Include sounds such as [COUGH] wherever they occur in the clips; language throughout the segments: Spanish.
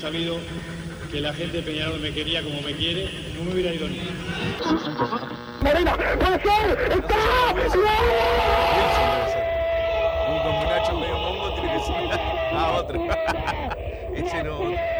sabido que la gente de Peñarol me quería como me quiere, no me hubiera ido ni. Morena, puede ser, está, Un con Nacho medio mongo tiene que ser. [LAUGHS] Ah, otro. [LAUGHS] Ese no.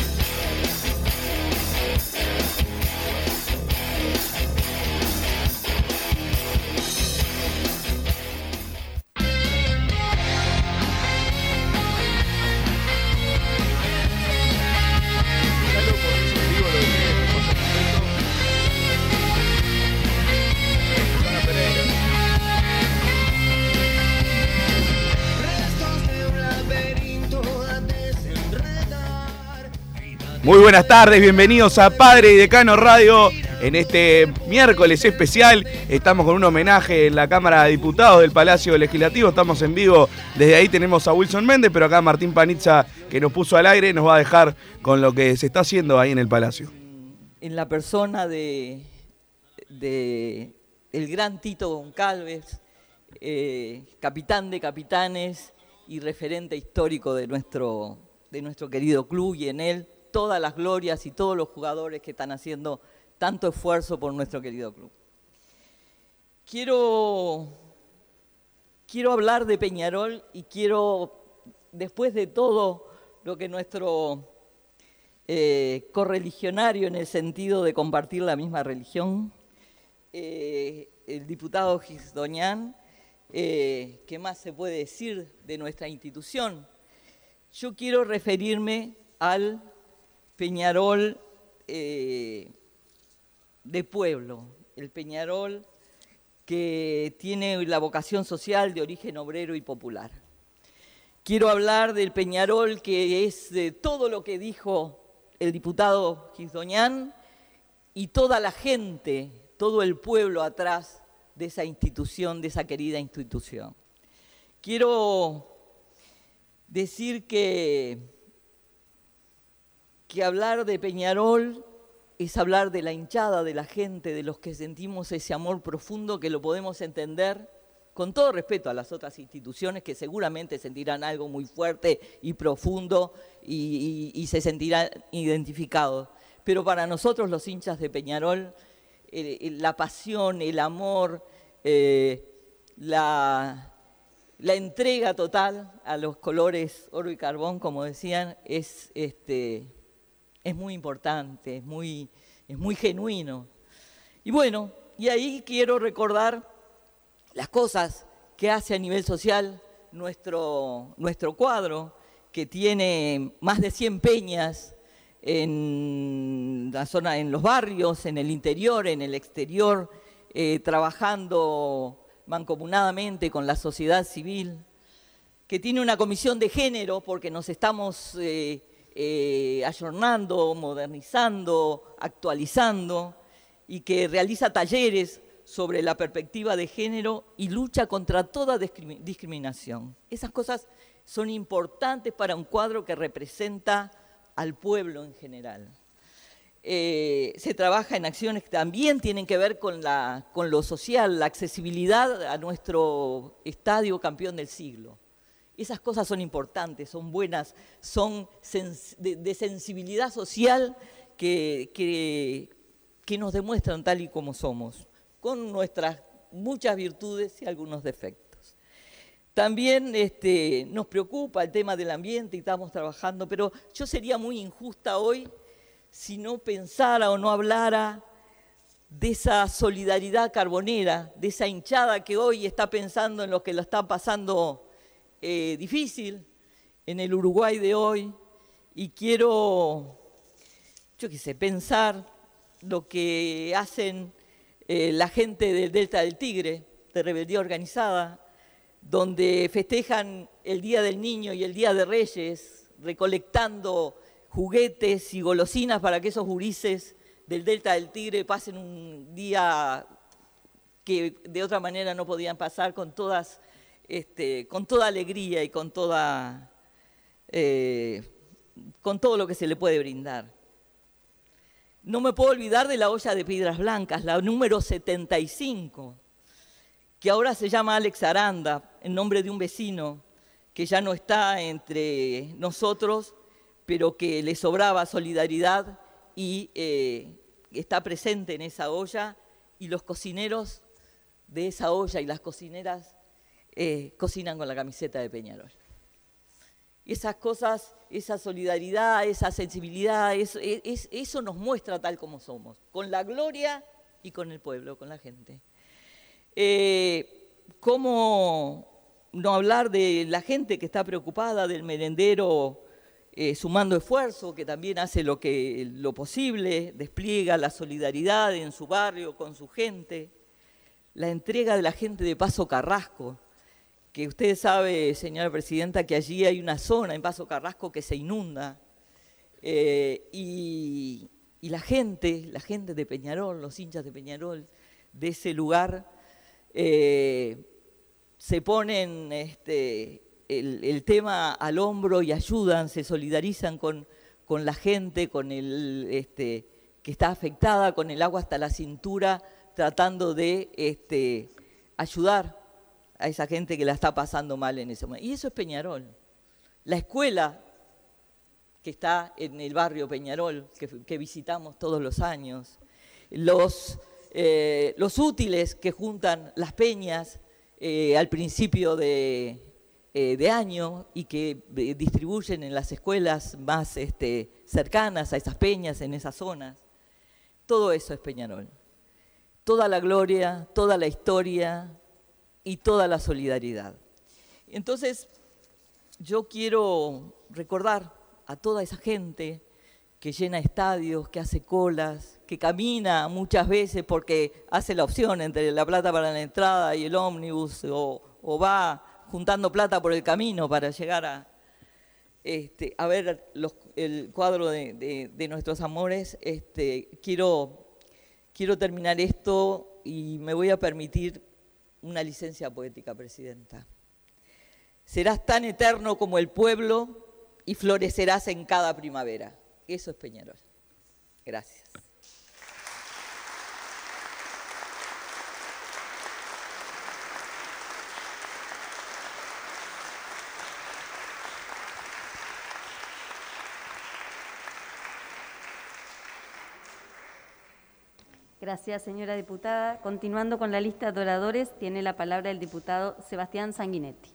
Buenas tardes, bienvenidos a Padre y Decano Radio. En este miércoles especial estamos con un homenaje en la Cámara de Diputados del Palacio Legislativo. Estamos en vivo, desde ahí tenemos a Wilson Méndez, pero acá Martín Panizza, que nos puso al aire, nos va a dejar con lo que se está haciendo ahí en el Palacio. en la persona de, el gran Tito Goncalves, eh, capitán de capitanes y referente histórico de nuestro, de nuestro querido club y en él todas las glorias y todos los jugadores que están haciendo tanto esfuerzo por nuestro querido club. Quiero, quiero hablar de Peñarol y quiero, después de todo lo que nuestro eh, correligionario en el sentido de compartir la misma religión, eh, el diputado Gisdoñán, eh, ¿qué más se puede decir de nuestra institución? Yo quiero referirme al Peñarol eh, de pueblo, el Peñarol que tiene la vocación social de origen obrero y popular. Quiero hablar del Peñarol que es de todo lo que dijo el diputado Gisdoñán y toda la gente, todo el pueblo atrás de esa institución, de esa querida institución. Quiero decir que, que hablar de Peñarol es hablar de la hinchada, de la gente, de los que sentimos ese amor profundo que lo podemos entender con todo respeto a las otras instituciones que seguramente sentirán algo muy fuerte y profundo y, se sentirán identificados. Pero para nosotros los hinchas de Peñarol, la pasión, el amor, eh, la, la entrega total a los colores oro y carbón, como decían, es, este, es muy importante, es muy, es muy genuino. Y bueno, y ahí quiero recordar las cosas que hace a nivel social nuestro, nuestro cuadro, que tiene más de 100 peñas en la zona, en los barrios, en el interior, en el exterior, eh, trabajando mancomunadamente con la sociedad civil, que tiene una comisión de género porque nos estamos eh, eh, ayornando, modernizando, actualizando, y que realiza talleres sobre la perspectiva de género y lucha contra toda discrimi- discriminación. Esas cosas son importantes para un cuadro que representa al pueblo en general. Eh, se trabaja en acciones que también tienen que ver con lo social, la accesibilidad a nuestro estadio campeón del siglo. Esas cosas son importantes, son buenas, son de, sensibilidad social que, que- nos demuestran tal y como somos, con nuestras muchas virtudes y algunos defectos. También este, nos preocupa el tema del ambiente y estamos trabajando, pero yo sería muy injusta hoy si no pensara o no hablara de esa solidaridad carbonera, de esa hinchada que hoy está pensando en lo que lo está pasando eh, difícil en el Uruguay de hoy. Y quiero, yo qué pensar lo que hacen eh, la gente del Delta del Tigre, de rebeldía organizada, donde festejan el Día del Niño y el Día de Reyes, recolectando juguetes y golosinas para que esos gurises del Delta del Tigre pasen un día que de otra manera no podían pasar con, todas, este, con toda alegría y con, toda, eh, con todo lo que se le puede brindar. No me puedo olvidar de la olla de piedras blancas, la número 75, que ahora se llama Alex Aranda, en nombre de un vecino que ya no está entre nosotros, pero que le sobraba solidaridad y eh, está presente en esa olla, y los cocineros de esa olla y las cocineras eh, cocinan con la camiseta de Peñarol. Esas cosas, esa solidaridad, esa sensibilidad, eso, nos muestra tal como somos, con la gloria y con el pueblo, con la gente. Eh, ¿Cómo no hablar de la gente que está preocupada, del merendero eh, sumando esfuerzo, que también hace lo, que, lo posible, despliega la solidaridad en su barrio, con su gente? la entrega de la gente de Paso Carrasco, que usted sabe, señora presidenta, que allí hay una zona en Paso Carrasco que se inunda. Eh, y, la gente, la gente de Peñarol, los hinchas de Peñarol, de ese lugar, eh, se ponen este, el, tema al hombro y ayudan, se solidarizan con, la gente, con el este, que está afectada, con el agua hasta la cintura tratando de este, ayudar a esa gente que la está pasando mal en ese momento. Y eso es Peñarol. La escuela que está en el barrio Peñarol, que, visitamos todos los años, los, eh, los, útiles que juntan las peñas eh, al principio de, eh, de, año y que distribuyen en las escuelas más este, cercanas a esas peñas, en esas zonas. Todo eso es Peñarol toda la gloria, toda la historia y toda la solidaridad. Entonces, yo quiero recordar a toda esa gente que llena estadios, que hace colas, que camina muchas veces porque hace la opción entre la plata para la entrada y el ómnibus, o, va juntando plata por el camino para llegar a, este, ver el cuadro de, nuestros amores. Este, quiero Quiero terminar esto y me voy a permitir una licencia poética, Presidenta. Serás tan eterno como el pueblo y florecerás en cada primavera. Eso es Peñarol. Gracias. Gracias, señora diputada. Continuando con la lista de oradores, tiene la palabra el diputado Sebastián Sanguinetti.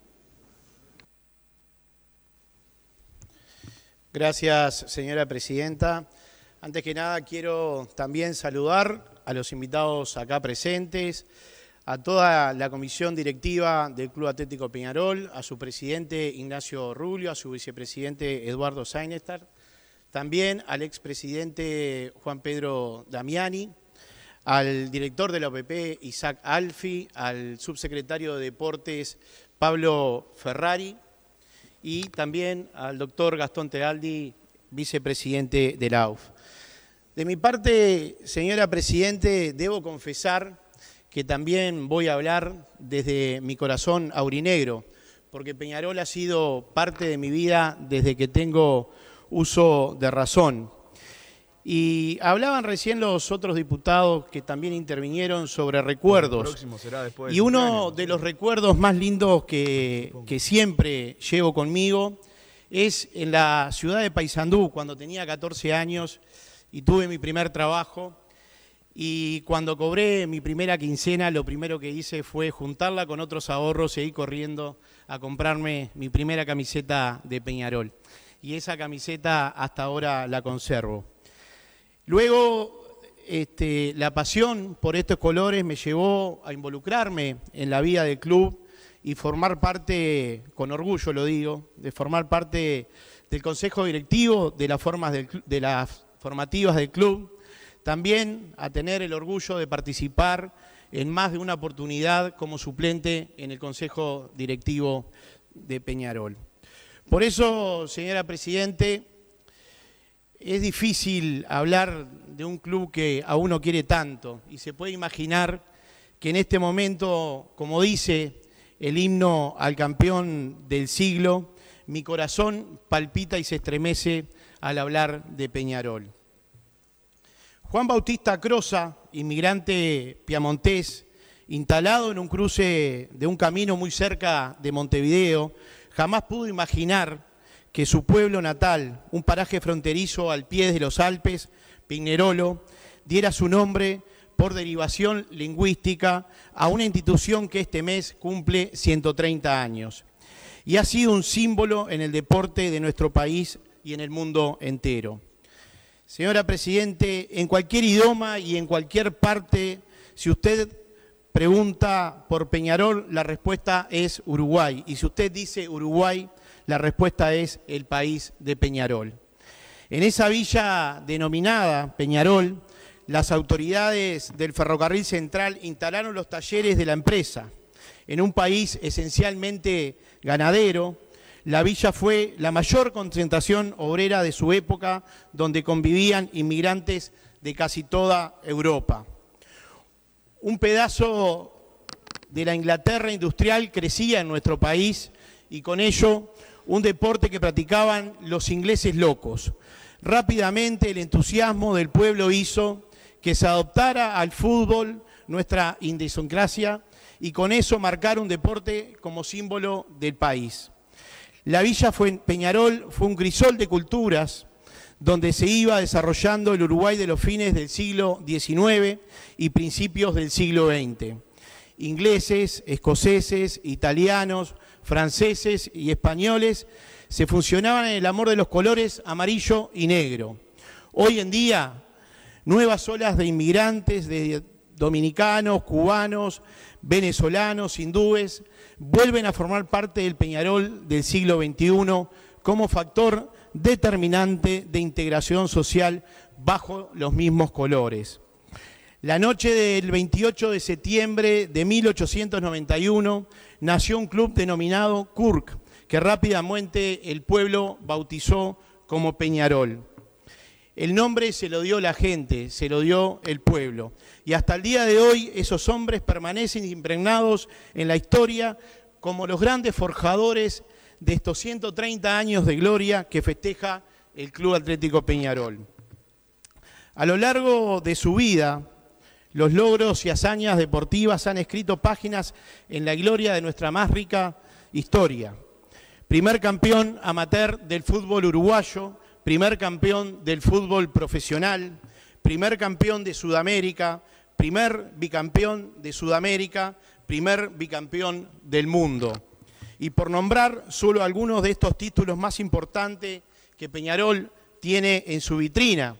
Gracias, señora presidenta. Antes que nada, quiero también saludar a los invitados acá presentes, a toda la comisión directiva del Club Atlético Peñarol, a su presidente Ignacio Rubio, a su vicepresidente Eduardo Sainestar, también al expresidente Juan Pedro Damiani, al director de la OPP, Isaac Alfi, al subsecretario de Deportes, Pablo Ferrari, y también al doctor Gastón Tealdi, vicepresidente de la AUF. De mi parte, señora Presidente, debo confesar que también voy a hablar desde mi corazón aurinegro, porque Peñarol ha sido parte de mi vida desde que tengo uso de razón. Y hablaban recién los otros diputados que también intervinieron sobre recuerdos. y uno de los recuerdos más lindos que, siempre llevo conmigo es en la ciudad de Paysandú, cuando tenía 14 años y tuve mi primer trabajo. Y cuando cobré mi primera quincena, lo primero que hice fue juntarla con otros ahorros y ir corriendo a comprarme mi primera camiseta de Peñarol. Y esa camiseta hasta ahora la conservo. Luego, este, la pasión por estos colores me llevó a involucrarme en la vida del club y formar parte, con orgullo lo digo, de formar parte del consejo directivo de las, formas de las formativas del club, también a tener el orgullo de participar en más de una oportunidad como suplente en el Consejo Directivo de Peñarol. Por eso, señora Presidente, es difícil hablar de un club que a uno quiere tanto y se puede imaginar que en este momento, como dice el himno al campeón del siglo, mi corazón palpita y se estremece al hablar de Peñarol. Juan Bautista Croza, inmigrante piamontés, instalado en un cruce de un camino muy cerca de Montevideo, jamás pudo imaginar que su pueblo natal, un paraje fronterizo al pie de los Alpes, Pignerolo, diera su nombre por derivación lingüística a una institución que este mes cumple 130 años. Y ha sido un símbolo en el deporte de nuestro país y en el mundo entero. Señora Presidente, en cualquier idioma y en cualquier parte, si usted pregunta por Peñarol, la respuesta es Uruguay. Y si usted dice Uruguay, la respuesta es el país de Peñarol. En esa villa denominada Peñarol, las autoridades del Ferrocarril Central instalaron los talleres de la empresa. En un país esencialmente ganadero, la villa fue la mayor concentración obrera de su época, donde convivían inmigrantes de casi toda Europa. Un pedazo de la Inglaterra industrial crecía en nuestro país y con ello un deporte que practicaban los ingleses locos. Rápidamente el entusiasmo del pueblo hizo que se adoptara al fútbol nuestra idiosincrasia y con eso marcar un deporte como símbolo del país. La villa Peñarol fue un crisol de culturas donde se iba desarrollando el Uruguay de los fines del siglo XIX y principios del siglo XX. Ingleses, escoceses, italianos, franceses y españoles se funcionaban en el amor de los colores amarillo y negro. Hoy en día, nuevas olas de inmigrantes, de dominicanos, cubanos, venezolanos, hindúes, vuelven a formar parte del Peñarol del siglo XXI como factor determinante de integración social bajo los mismos colores. La noche del 28 de septiembre de 1891 nació un club denominado KURK, que rápidamente el pueblo bautizó como Peñarol. El nombre se lo dio la gente, se lo dio el pueblo. Y hasta el día de hoy esos hombres permanecen impregnados en la historia como los grandes forjadores de estos 130 años de gloria que festeja el Club Atlético Peñarol. A lo largo de su vida, los logros y hazañas deportivas han escrito páginas en la gloria de nuestra más rica historia. Primer campeón amateur del fútbol uruguayo, primer campeón del fútbol profesional, primer campeón de Sudamérica, primer bicampeón de Sudamérica, primer bicampeón del mundo. Y por nombrar solo algunos de estos títulos más importantes que Peñarol tiene en su vitrina.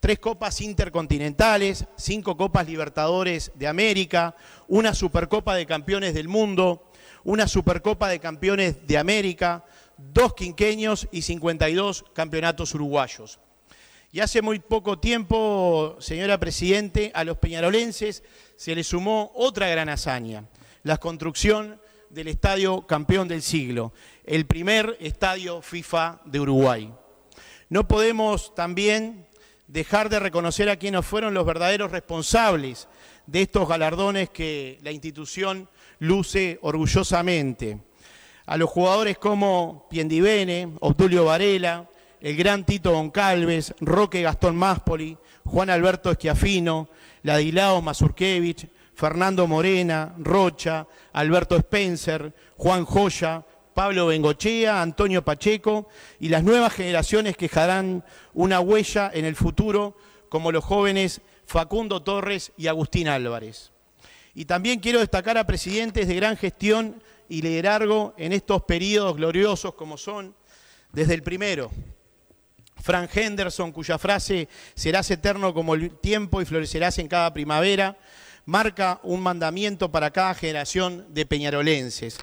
Tres copas intercontinentales, cinco copas libertadores de América, una supercopa de campeones del mundo, una supercopa de campeones de América, dos quinqueños y 52 campeonatos uruguayos. Y hace muy poco tiempo, señora Presidente, a los peñarolenses se les sumó otra gran hazaña, la construcción del estadio campeón del siglo, el primer estadio FIFA de Uruguay. No podemos también dejar de reconocer a quienes fueron los verdaderos responsables de estos galardones que la institución luce orgullosamente. A los jugadores como Piendivene, Obdulio Varela, el gran Tito Goncalves, Roque Gastón Máspoli, Juan Alberto Esquiafino, Ladislao Mazurkevich, Fernando Morena, Rocha, Alberto Spencer, Juan Joya, Pablo Bengochea, Antonio Pacheco y las nuevas generaciones que dejarán una huella en el futuro, como los jóvenes Facundo Torres y Agustín Álvarez. Y también quiero destacar a presidentes de gran gestión y liderazgo en estos periodos gloriosos como son desde el primero. Frank Henderson, cuya frase serás eterno como el tiempo y florecerás en cada primavera, marca un mandamiento para cada generación de peñarolenses,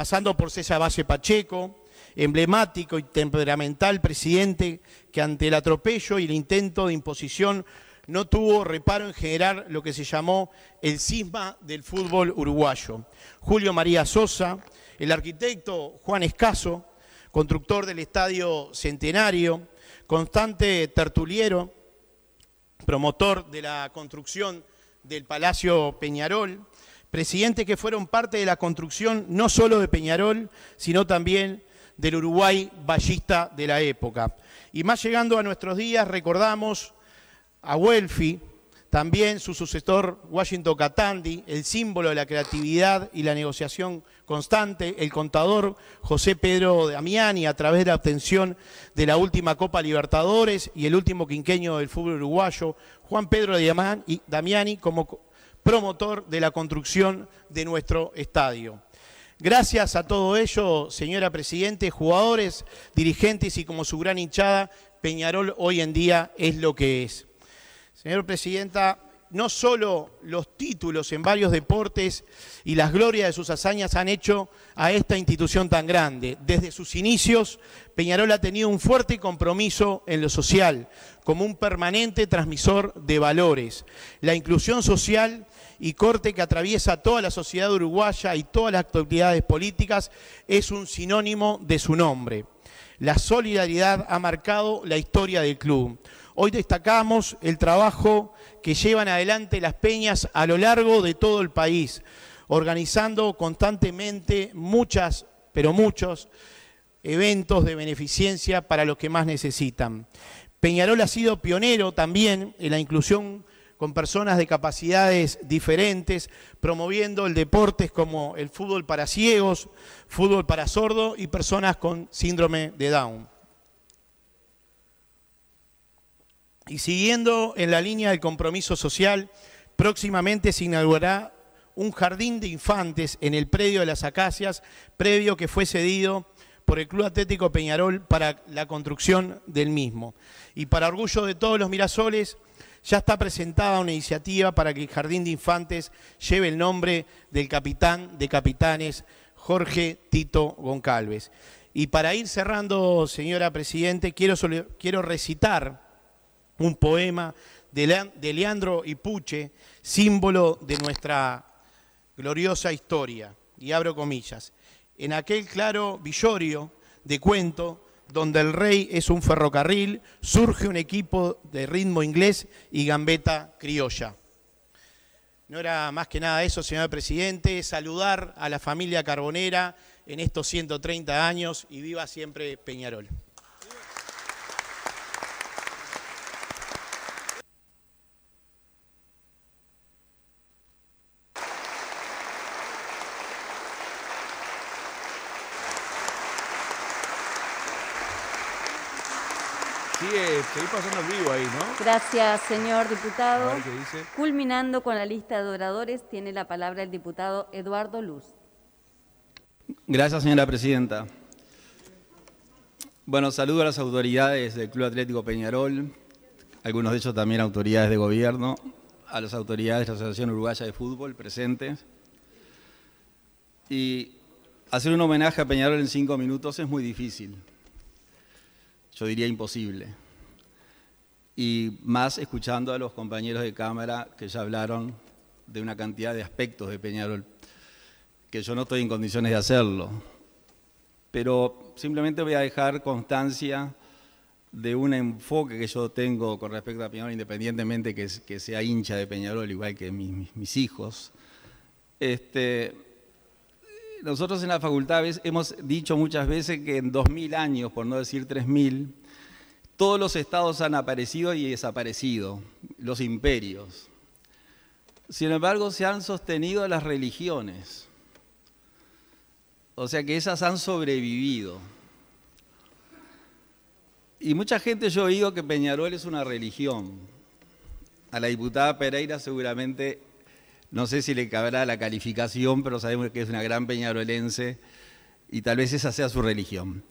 pasando por César Valle Pacheco, emblemático y temperamental presidente que ante el atropello y el intento de imposición no tuvo reparo en generar lo que se llamó el cisma del fútbol uruguayo. Julio María Sosa, el arquitecto Juan Escaso, constructor del Estadio Centenario, constante tertuliero, promotor de la construcción del Palacio Peñarol, presidentes que fueron parte de la construcción no solo de Peñarol, sino también del Uruguay ballista de la época. Y más llegando a nuestros días, recordamos a Welfi, también su sucesor Washington Catandi, el símbolo de la creatividad y la negociación constante, el contador José Pedro Damiani a través de la obtención de la última Copa Libertadores y el último quinqueño del fútbol uruguayo, Juan Pedro Damiani como promotor de la construcción de nuestro estadio. Gracias a todo ello, señora Presidente, jugadores, dirigentes y como su gran hinchada, Peñarol hoy en día es lo que es. Señor Presidenta, no solo los títulos en varios deportes y las glorias de sus hazañas han hecho a esta institución tan grande. Desde sus inicios, Peñarol ha tenido un fuerte compromiso en lo social, como un permanente transmisor de valores. La inclusión social y corte que atraviesa toda la sociedad uruguaya y todas las actividades políticas es un sinónimo de su nombre. La solidaridad ha marcado la historia del club. Hoy destacamos el trabajo que llevan adelante las peñas a lo largo de todo el país, organizando constantemente muchas, pero muchos, eventos de beneficencia para los que más necesitan. Peñarol ha sido pionero también en la inclusión con personas de capacidades diferentes, promoviendo el deporte como el fútbol para ciegos, fútbol para sordos y personas con síndrome de Down. Y siguiendo en la línea del compromiso social, próximamente se inaugurará un jardín de infantes en el predio de las Acacias, previo que fue cedido por el Club Atlético Peñarol para la construcción del mismo. Y para orgullo de todos los Mirasoles, ya está presentada una iniciativa para que el Jardín de Infantes lleve el nombre del capitán de capitanes, Jorge Tito Goncalves. Y para ir cerrando, señora Presidente, quiero, quiero recitar un poema de, Leandro Ipuche, símbolo de nuestra gloriosa historia. Y abro comillas. En aquel claro villorio de cuento, donde el rey es un ferrocarril, surge un equipo de ritmo inglés y gambeta criolla. No era más que nada eso, señor presidente, saludar a la familia carbonera en estos 130 años y viva siempre Peñarol. Seguí pasando vivo ahí, ¿no? Gracias, señor diputado. Culminando con la lista de oradores, tiene la palabra el diputado Eduardo Luz. Gracias, señora presidenta. Bueno, saludo a las autoridades del Club Atlético Peñarol, algunos de ellos también autoridades de gobierno, a las autoridades de la Asociación Uruguaya de Fútbol presentes. Y hacer un homenaje a Peñarol en cinco minutos es muy difícil. Yo diría imposible y más escuchando a los compañeros de Cámara que ya hablaron de una cantidad de aspectos de Peñarol, que yo no estoy en condiciones de hacerlo. Pero simplemente voy a dejar constancia de un enfoque que yo tengo con respecto a Peñarol, independientemente que, que sea hincha de Peñarol, igual que mis, mis hijos. Este, nosotros en la facultad hemos dicho muchas veces que en 2000 años, por no decir 3000, todos los estados han aparecido y desaparecido, los imperios. Sin embargo, se han sostenido las religiones. O sea que esas han sobrevivido. Y mucha gente yo oído que Peñarol es una religión. A la diputada Pereira seguramente, no sé si le cabrá la calificación, pero sabemos que es una gran peñarolense y tal vez esa sea su religión.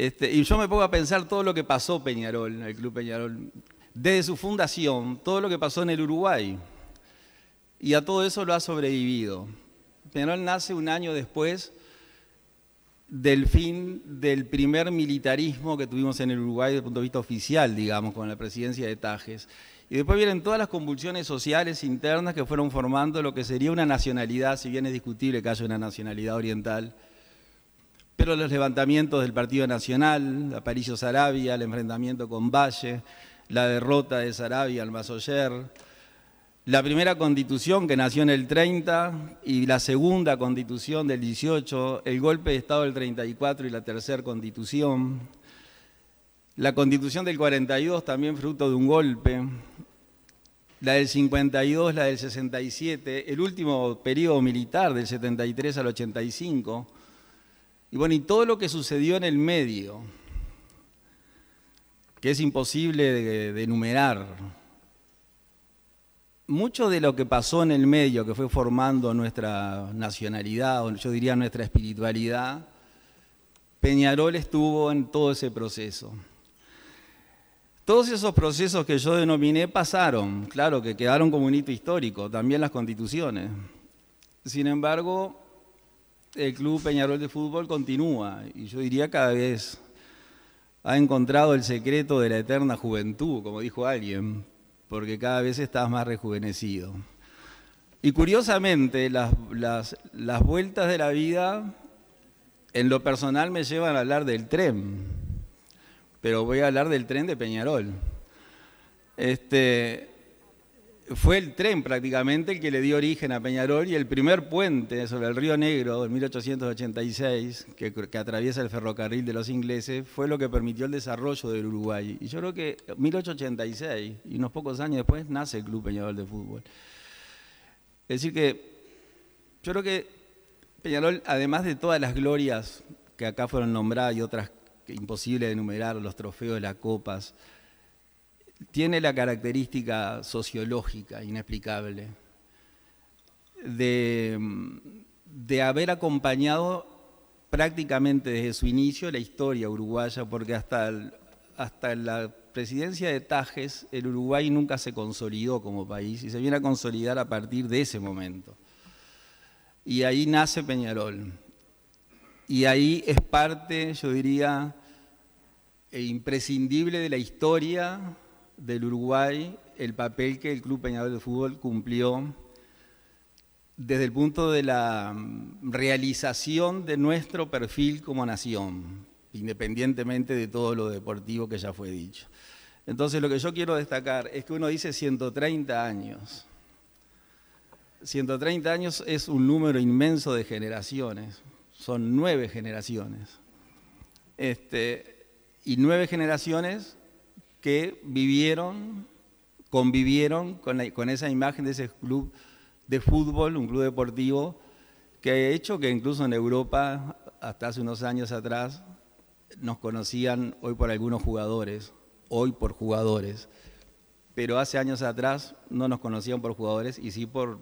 Este, y yo me pongo a pensar todo lo que pasó Peñarol, el Club Peñarol, desde su fundación, todo lo que pasó en el Uruguay. Y a todo eso lo ha sobrevivido. Peñarol nace un año después del fin del primer militarismo que tuvimos en el Uruguay desde el punto de vista oficial, digamos, con la presidencia de Tajes. Y después vienen todas las convulsiones sociales internas que fueron formando lo que sería una nacionalidad, si bien es discutible que haya una nacionalidad oriental. Pero los levantamientos del Partido Nacional, Aparicio Sarabia, el enfrentamiento con Valle, la derrota de Sarabia al Masoyer, la primera constitución que nació en el 30 y la segunda constitución del 18, el golpe de Estado del 34 y la tercera constitución, la constitución del 42 también fruto de un golpe, la del 52, la del 67, el último periodo militar del 73 al 85, y bueno, y todo lo que sucedió en el medio, que es imposible de, enumerar. Mucho de lo que pasó en el medio, que fue formando nuestra nacionalidad, o yo diría nuestra espiritualidad, Peñarol estuvo en todo ese proceso. Todos esos procesos que yo denominé pasaron, claro que quedaron como un hito histórico, también las constituciones. Sin embargo, el Club Peñarol de Fútbol continúa y yo diría cada vez ha encontrado el secreto de la eterna juventud, como dijo alguien, porque cada vez estás más rejuvenecido. Y curiosamente, las, las vueltas de la vida en lo personal me llevan a hablar del tren pero voy a hablar del tren de Peñarol. Este, fue el tren prácticamente el que le dio origen a Peñarol y el primer puente sobre el río Negro en 1886, que, que, atraviesa el ferrocarril de los ingleses, fue lo que permitió el desarrollo del Uruguay. Y yo creo que 1886, y unos pocos años después, nace el Club Peñarol de Fútbol. Es decir que yo creo que Peñarol, además de todas las glorias que acá fueron nombradas y otras imposible de enumerar, los trofeos las copas, tiene la característica sociológica inexplicable de, de haber acompañado prácticamente desde su inicio la historia uruguaya, porque hasta, hasta la presidencia de Tajes el Uruguay nunca se consolidó como país y se viene a consolidar a partir de ese momento. Y ahí nace Peñarol. Y ahí es parte, yo diría, e imprescindible de la historia del Uruguay el papel que el Club Peñarol de Fútbol cumplió desde el punto de la mm, realización de nuestro perfil como nación, independientemente de todo lo deportivo que ya fue dicho. Entonces lo que yo quiero destacar es que uno dice 130 años. 130 años es un número inmenso de generaciones, son nueve generaciones. Este, y nueve generaciones que vivieron, convivieron con, esa imagen de ese club de fútbol, un club deportivo, que ha hecho que incluso en Europa, hasta hace unos años atrás, nos conocían hoy por algunos jugadores, hoy por jugadores, pero hace años atrás no nos conocían por jugadores y sí por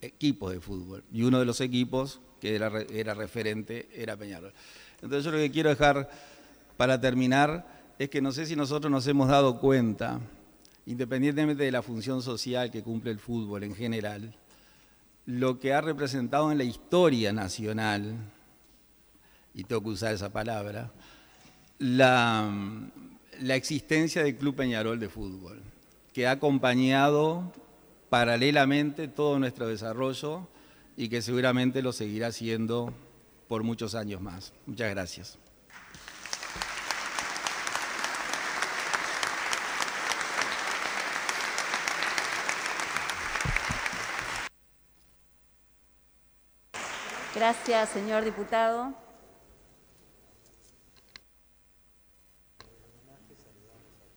equipos de fútbol. Y uno de los equipos que era, era referente era Peñarol. Entonces yo lo que quiero dejar para terminar, es que no sé si nosotros nos hemos dado cuenta, independientemente de la función social que cumple el fútbol en general, lo que ha representado en la historia nacional, y tengo que usar esa palabra, la, la existencia del Club Peñarol de Fútbol, que ha acompañado paralelamente todo nuestro desarrollo y que seguramente lo seguirá haciendo por muchos años más. Muchas gracias. Gracias, señor diputado.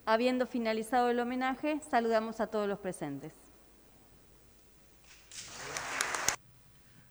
Habiendo finalizado el homenaje, saludamos a todos los presentes.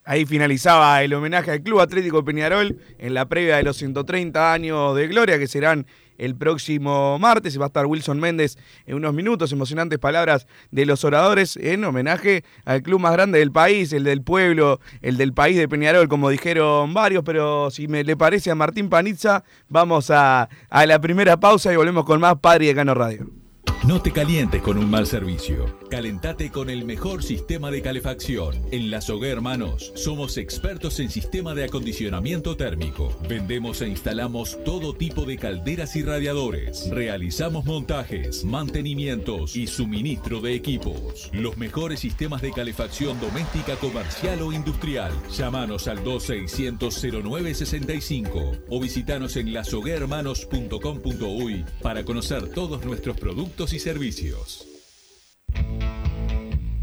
Ahí finalizaba el homenaje al Club Atlético Peñarol en la previa de los 130 años de gloria que serán el próximo martes. Va a estar Wilson Méndez en unos minutos. Emocionantes palabras de los oradores en homenaje al club más grande del país, el del pueblo, el del país de Peñarol, como dijeron varios. Pero si me le parece a Martín Panizza, vamos a, a la primera pausa y volvemos con más Padre de Cano Radio. No te calientes con un mal servicio. Calentate con el mejor sistema de calefacción. En La Sogué Hermanos somos expertos en sistema de acondicionamiento térmico. Vendemos e instalamos todo tipo de calderas y radiadores. Realizamos montajes, mantenimientos y suministro de equipos. Los mejores sistemas de calefacción doméstica, comercial o industrial. Llámanos al 2600 0965 o visitanos en lasoguermanos.com.uy para conocer todos nuestros productos y servicios.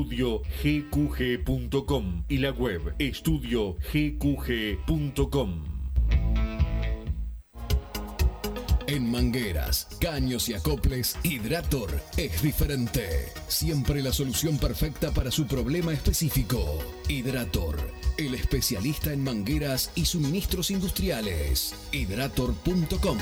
estudiogqg.com y la web estudiogqg.com. En mangueras, caños y acoples, Hidrator es diferente. Siempre la solución perfecta para su problema específico. Hidrator, el especialista en mangueras y suministros industriales. Hidrator.com.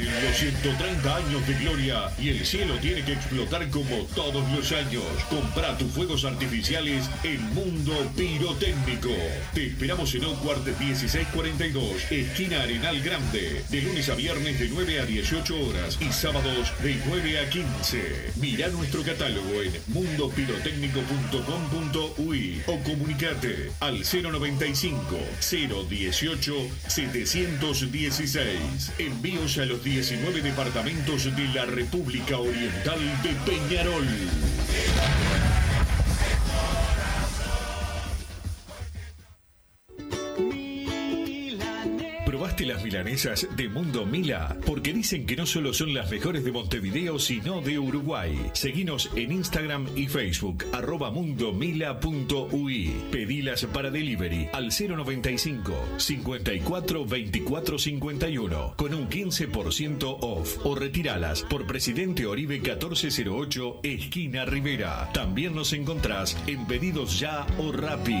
Se vienen los 130 años de gloria y el cielo tiene que explotar como todos los años. Compra tus fuegos artificiales en Mundo Pirotécnico. Te esperamos en Oakward 1642, esquina Arenal Grande, de lunes a viernes de 9 a 18 horas y sábados de 9 a 15. Mira nuestro catálogo en mundopirotécnico.com.uy o comunicate al 095 018 716. Envíos a los 19 departamentos de la República Oriental de Peñarol. Milanesas de Mundo Mila? Porque dicen que no solo son las mejores de Montevideo, sino de Uruguay. Seguinos en Instagram y Facebook, arroba mundomila.ui. Pedilas para delivery al 095 54 24 51 con un 15% off o retiralas por Presidente Oribe 1408, esquina Rivera. También nos encontrás en Pedidos Ya o Rappi.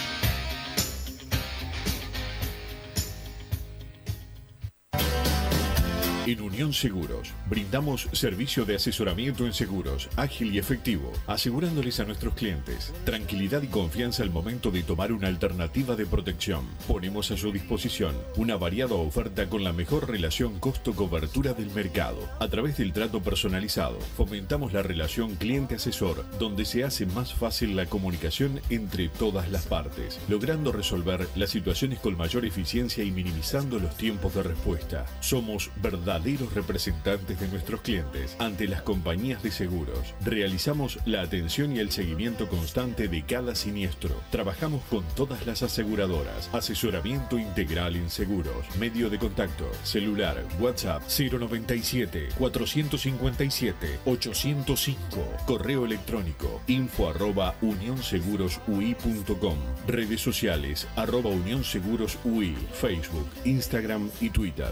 En Unión Seguros brindamos servicio de asesoramiento en seguros ágil y efectivo, asegurándoles a nuestros clientes tranquilidad y confianza al momento de tomar una alternativa de protección. Ponemos a su disposición una variada oferta con la mejor relación costo-cobertura del mercado. A través del trato personalizado, fomentamos la relación cliente-asesor, donde se hace más fácil la comunicación entre todas las partes, logrando resolver las situaciones con mayor eficiencia y minimizando los tiempos de respuesta. Somos verdaderos representantes de nuestros clientes ante las compañías de seguros. Realizamos la atención y el seguimiento constante de cada siniestro. Trabajamos con todas las aseguradoras. Asesoramiento integral en seguros. Medio de contacto. Celular. WhatsApp 097 457 805. Correo electrónico info arroba. Redes sociales arroba unionsegurosui. Facebook, Instagram y Twitter.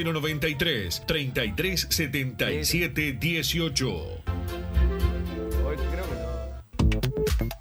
093 33 77 18.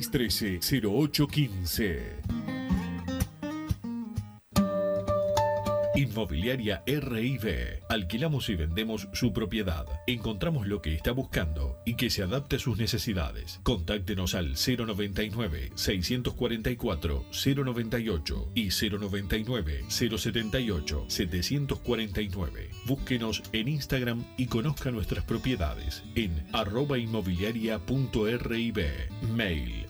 2613-0815. Inmobiliaria RIB. Alquilamos y vendemos su propiedad. Encontramos lo que está buscando y que se adapte a sus necesidades. Contáctenos al 099 644 098 y 099 078 749. Búsquenos en Instagram y conozca nuestras propiedades en arroba inmobiliaria.rib. Mail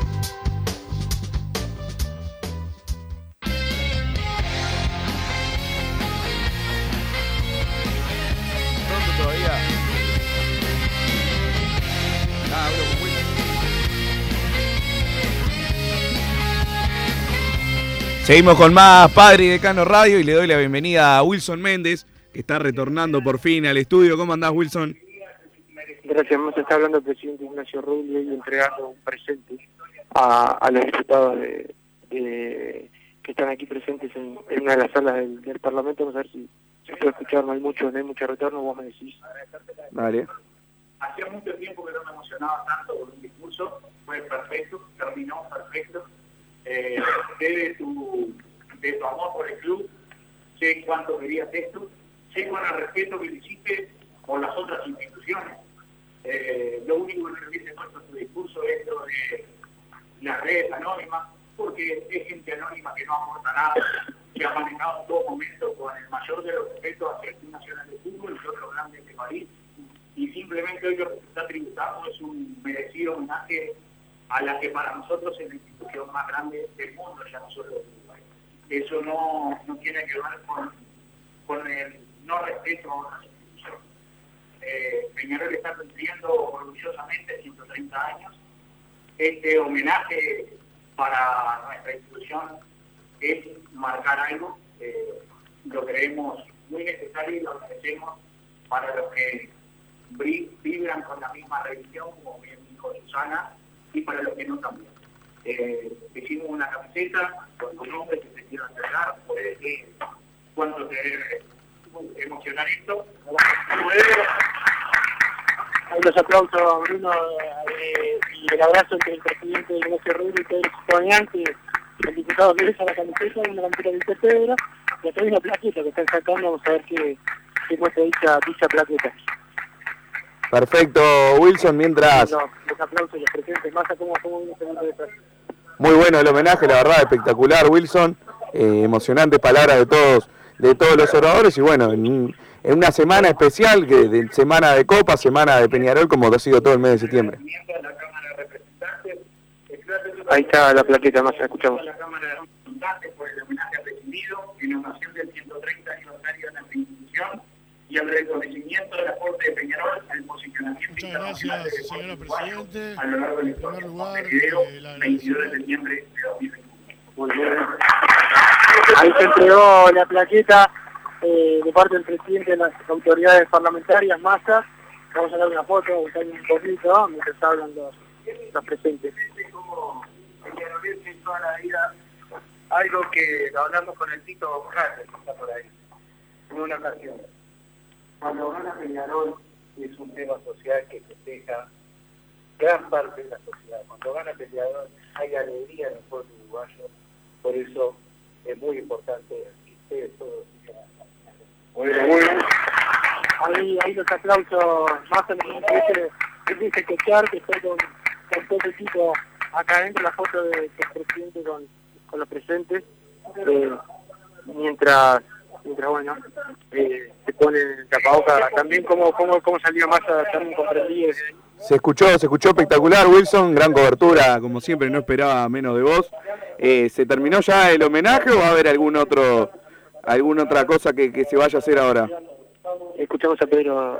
Seguimos con más Padre y Decano Radio y le doy la bienvenida a Wilson Méndez, que está retornando por fin al estudio. ¿Cómo andás, Wilson? Gracias, nos está hablando el presidente Ignacio Rubio y entregando un presente a, a los diputados de, de- que están aquí presentes en, en una de las salas del, del Parlamento. Vamos a ver si se puede escuchar, no hay mucho, no hay mucho retorno, vos me decís. Vale. Hacía mucho tiempo que no me emocionaba tanto con un discurso, fue perfecto, terminó perfecto. Eh, de tu, de tu amor por el club, sé cuánto querías esto, sé con el respeto que le hiciste por las otras instituciones. Eh, lo único que le hubiese puesto en tu discurso es lo de las redes anónimas, porque es gente anónima que no aporta nada, que ha manejado en todo momento con el mayor de los respetos hacia el Nacional de Fútbol y otros grandes de país y simplemente hoy lo que está tributando es un merecido homenaje a la que para nosotros es la institución más grande del mundo, ya no solo de Uruguay. Eso no, no tiene que ver con, con el no respeto a otras instituciones. Eh, Peñarol está cumpliendo orgullosamente 130 años. Este homenaje para nuestra institución es marcar algo, eh, lo creemos muy necesario y lo agradecemos para los que vibran con la misma religión, como bien dijo Susana, y para los que no también. Eh, hicimos una camiseta con tu nombre que te quiero entregar, puede decir cuánto te debe emocionar esto. Los aplausos Bruno eh, y el abrazo entre el presidente Ignacio Rubio y Pedro que el diputado que besa la camiseta, una camiseta de Pedro, y acá hay una plaqueta que están sacando, vamos a ver qué, qué dicha, dicha plaqueta. Perfecto, Wilson, mientras... Los aplausos y los presentes, más a cómo, viene segundo. Muy bueno el homenaje, la verdad, espectacular, Wilson. Eh, emocionantes palabras de todos, de todos los oradores y bueno, en, en una semana especial, que de, semana de Copa, semana de Peñarol, como ha sido todo el mes de septiembre. Ahí está la plaqueta, más la escuchamos. la Cámara de Representantes por el homenaje a conmemoración del 130 aniversario de la institución y el reconocimiento del aporte de Peñarol al posicionamiento Muchas internacional gracias, del señora Presidente. a lo largo de la En primer historia. lugar, eh, la 22 de septiembre de 2021. Ahí se entregó la plaqueta eh, de parte del presidente de las autoridades parlamentarias, Massa. Vamos a dar una foto, buscar un poquito, mientras hablan los, los presentes. como peñarolense toda la vida, algo que lo hablamos con el Tito Borges, que está por ahí, en una ocasión. Cuando gana Peñarol es un tema social que festeja gran parte de la sociedad. Cuando gana Peñarol hay alegría en el pueblo uruguayo, por eso es muy importante que ustedes todos sigan Bueno, bueno. Ahí, ahí los aplausos más o menos él dice que Char, que está con, con todo el equipo acá adentro, la foto de- del presidente con, con los presentes, eh, mientras, mientras bueno, eh, se pone el tapaboca también cómo, cómo, cómo salió más a también comprendí eh, Se escuchó, se escuchó espectacular, Wilson, gran cobertura, como siempre, no esperaba menos de vos. Eh, ¿Se terminó ya el homenaje o va a haber algún otro, alguna otra cosa que, que se vaya a hacer ahora? escuchamos a Pedro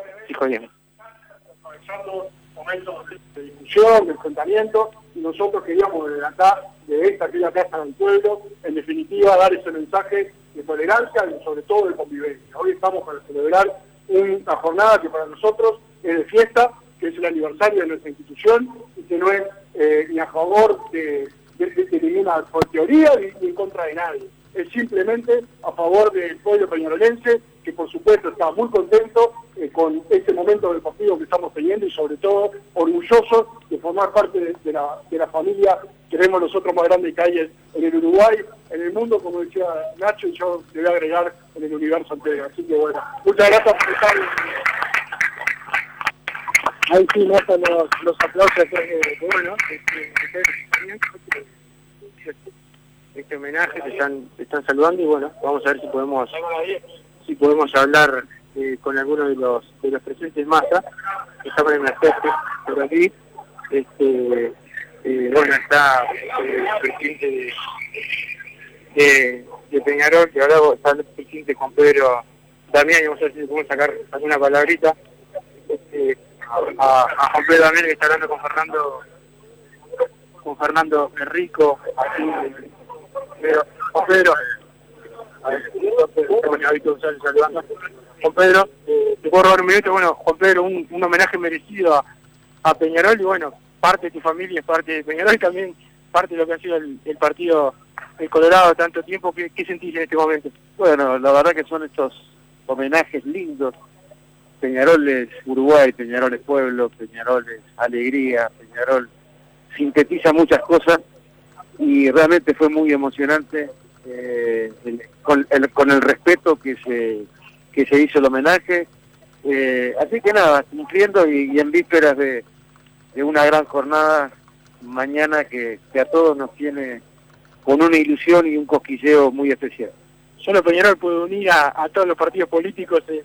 aprovechando momentos de discusión, de enfrentamiento, y nosotros queríamos desde acá, de esta que es la Casa del Pueblo, en definitiva dar ese mensaje de tolerancia y sobre todo de convivencia. Hoy estamos para celebrar una jornada que para nosotros es de fiesta, que es el aniversario de nuestra institución y que no es eh, ni a favor de, de- de- ninguna teoría ni en contra de nadie. Es simplemente a favor del pueblo peñarolense, que por supuesto está muy contento eh, con este momento del partido que estamos teniendo y sobre todo orgulloso de formar parte de, la, de la familia que vemos nosotros más grande que hay en, el Uruguay, en el mundo, como decía Nacho, y yo le voy a agregar en el universo entero. Así que bueno, muchas gracias por estar. Ahí sí notan los, los aplausos de, bueno, este, también, este homenaje, te están, te están saludando y bueno, vamos a ver si podemos si podemos hablar eh, con alguno de los de los presentes masa, que la especie por aquí. Este, eh, bueno, está eh, el presidente de, Peñarol, que ahora está el presidente Juan Pedro Damián, y vamos a ver si podemos sacar alguna palabrita. Este, a, Juan Pedro Damián que está hablando con Fernando con Fernando Enrico, aquí, Pedro, González saludando. Juan Pedro, te puedo robar un minuto, bueno, Juan Pedro, un, un homenaje merecido a, a Peñarol y bueno, parte de tu familia es parte de Peñarol y también parte de lo que ha sido el, el partido el Colorado tanto tiempo, ¿qué, qué sentís en este momento? Bueno, la verdad que son estos homenajes lindos. Peñarol es Uruguay, Peñarol es pueblo, Peñarol es alegría, Peñarol sintetiza muchas cosas y realmente fue muy emocionante eh, el- con, el, con el respeto que se, que se hizo el homenaje. Eh, así que nada, cumpliendo y, en vísperas de, de una gran jornada mañana que, que a todos nos tiene con una ilusión y un cosquilleo muy especial. Solo Peñarol puede unir a, a todos los partidos políticos en,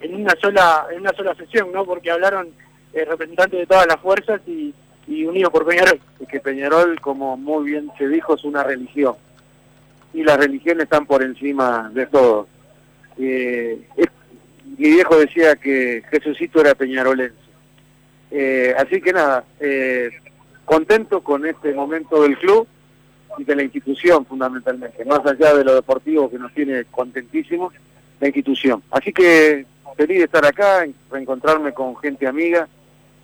en una sola en una sola sesión, ¿no? Porque hablaron eh, representantes de todas las fuerzas y, y unidos por Peñarol. Que Peñarol, como muy bien se dijo, es una religión. Y las religiones están por encima de todo. Eh, mi viejo decía que Jesucito era peñarolense. Eh, así que nada, eh, contento con este momento del club y de la institución fundamentalmente, más allá de lo deportivo que nos tiene contentísimos, la institución. Así que feliz de estar acá, reencontrarme con gente amiga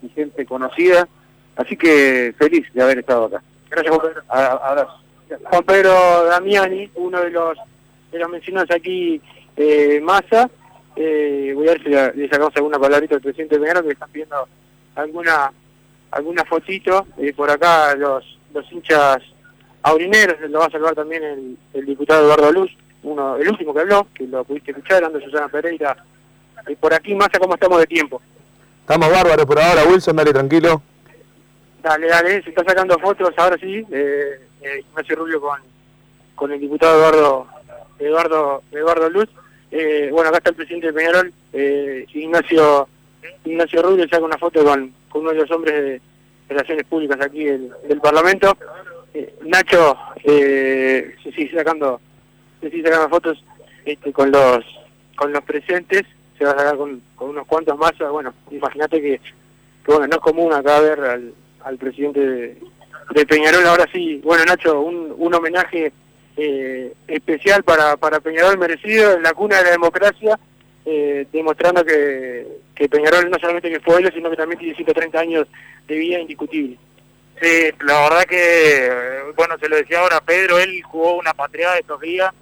y gente conocida, así que feliz de haber estado acá. Gracias, Juan Pedro. A- Abrazo. Juan Pedro Damiani, uno de los de los mencionados aquí, eh, Massa. Eh, voy a ver si le sacamos alguna palabrita al presidente Peñarol, que están viendo alguna alguna fotito. Eh, por acá los, los hinchas aurineros, lo va a salvar también el, el diputado Eduardo Luz, uno el último que habló, que lo pudiste escuchar, Ando Susana Pereira. Y por aquí, Massa, ¿cómo estamos de tiempo? Estamos bárbaros por ahora, Wilson, dale tranquilo. Dale, dale, se está sacando fotos ahora sí, eh, eh, Ignacio Rubio con, con el diputado Eduardo Eduardo Eduardo Luz. Eh, bueno, acá está el presidente de Peñarol, eh, Ignacio Ignacio Rubio saca una foto con, con uno de los hombres de Relaciones Públicas aquí del, del Parlamento. Eh, Nacho eh, se sigue sacando se sigue sacando fotos este, con los con los presentes, se va a sacar con, con unos cuantos más, bueno, imagínate que, que, bueno, no es común acá ver al, al presidente de, de Peñarol, ahora sí, bueno Nacho, un, un homenaje eh, especial para, para Peñarol merecido en la cuna de la democracia, eh, demostrando que, que Peñarol no solamente que fue él, sino que también tiene 130 años de vida indiscutible. Sí, la verdad que, bueno, se lo decía ahora Pedro, él jugó una patriada estos días.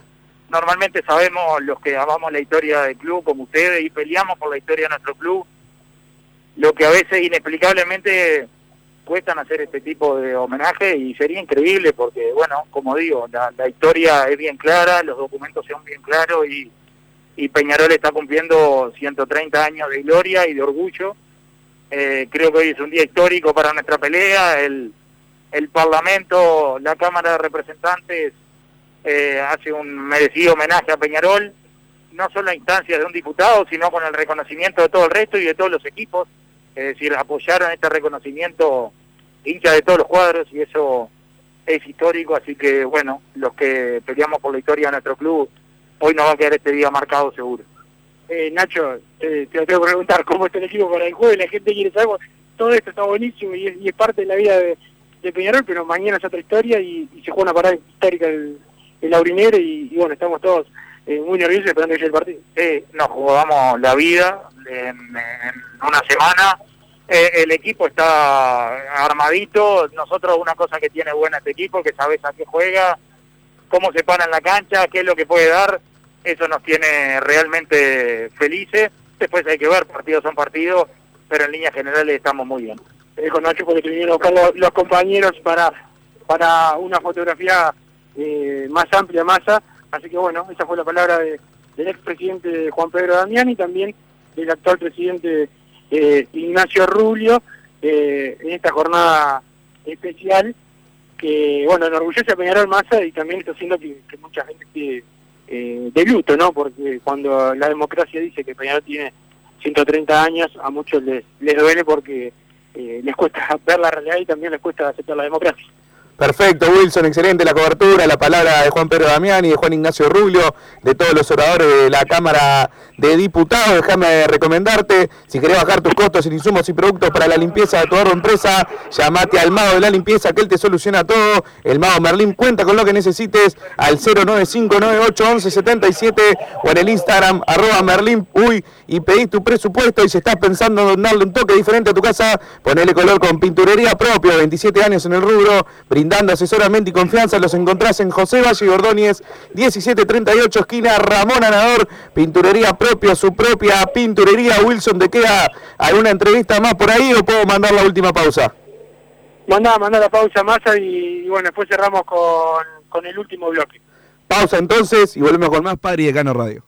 Normalmente sabemos los que amamos la historia del club, como ustedes, y peleamos por la historia de nuestro club. Lo que a veces inexplicablemente cuestan hacer este tipo de homenaje y sería increíble porque, bueno, como digo, la, la historia es bien clara, los documentos son bien claros y, y Peñarol está cumpliendo 130 años de gloria y de orgullo. Eh, creo que hoy es un día histórico para nuestra pelea. El, el Parlamento, la Cámara de Representantes eh, hace un merecido homenaje a Peñarol, no solo a instancia de un diputado, sino con el reconocimiento de todo el resto y de todos los equipos. Es decir, apoyaron este reconocimiento hincha de todos los cuadros y eso es histórico, así que bueno, los que peleamos por la historia de nuestro club, hoy nos va a quedar este día marcado seguro. Eh, Nacho, te, te tengo que preguntar cómo está el equipo para el jueves, la gente quiere saber, todo esto está buenísimo y es, y es parte de la vida de, de Peñarol, pero mañana es otra historia y, y se juega una parada histórica el, el Aurinero y, y bueno, estamos todos eh, muy nerviosos esperando que llegue el partido. Sí, nos jugamos la vida en, en una semana. Eh, el equipo está armadito. Nosotros una cosa que tiene buena este equipo, que sabes a qué juega, cómo se para en la cancha, qué es lo que puede dar. Eso nos tiene realmente felices. Después hay que ver, partidos son partidos, pero en líneas generales estamos muy bien. Te dejo Nacho porque vinieron los compañeros para, para una fotografía eh, más amplia, masa. Así que bueno, esa fue la palabra de, del expresidente Juan Pedro Damián y también del actual presidente eh, Ignacio Rubio eh, en esta jornada especial que, bueno, enorgullece a Peñarol Massa y también está haciendo que, que mucha gente esté eh, de luto, ¿no? Porque cuando la democracia dice que Peñarol tiene 130 años, a muchos les, les duele porque eh, les cuesta [LAUGHS] ver la realidad y también les cuesta aceptar la democracia. Perfecto, Wilson, excelente la cobertura, la palabra de Juan Pedro Damiani, de Juan Ignacio Rubio, de todos los oradores de la Cámara de Diputados. Déjame recomendarte, si querés bajar tus costos en insumos y productos para la limpieza de tu empresa, llamate al Mago de la Limpieza, que él te soluciona todo. El Mago Merlín cuenta con lo que necesites al 095981177 o en el Instagram, arroba Merlín, uy, y pedís tu presupuesto y si estás pensando en darle un toque diferente a tu casa, ponele color con pinturería propio, 27 años en el rubro, asesoramiento y confianza. Los encontrás en José Valle y Ordóñez, 1738, esquina Ramón Anador. Pinturería propia, su propia pinturería. Wilson, ¿te queda alguna entrevista más por ahí o puedo mandar la última pausa? Mandá, mandá la pausa masa y, y bueno, después cerramos con, con el último bloque. Pausa entonces y volvemos con más Padre y Decano Radio.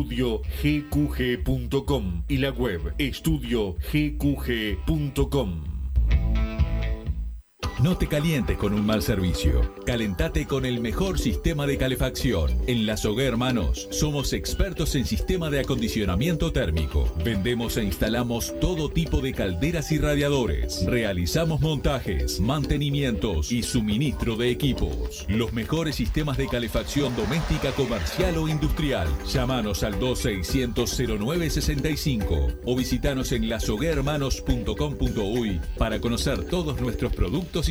estudiogqg.com y la web estudiogqg.com. No te calientes con un mal servicio. Calentate con el mejor sistema de calefacción. En La Sogué Hermanos somos expertos en sistema de acondicionamiento térmico. Vendemos e instalamos todo tipo de calderas y radiadores. Realizamos montajes, mantenimientos y suministro de equipos. Los mejores sistemas de calefacción doméstica, comercial o industrial. Llámanos al 2600-0965 o visitanos en lasoguermanos.com.uy para conocer todos nuestros productos y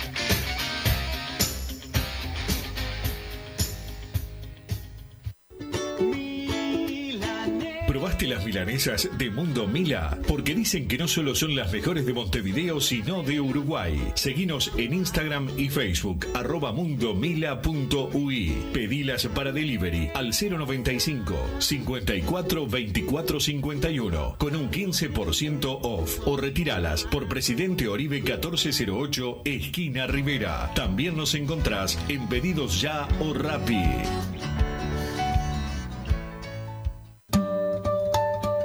Las milanesas de Mundo Mila? Porque dicen que no solo son las mejores de Montevideo, sino de Uruguay. Seguinos en Instagram y Facebook, arroba mundomila.ui. Pedilas para delivery al 095 54 24 51 con un 15% off o retiralas por Presidente Oribe 1408, esquina Rivera. También nos encontrás en Pedidos Ya o Rappi.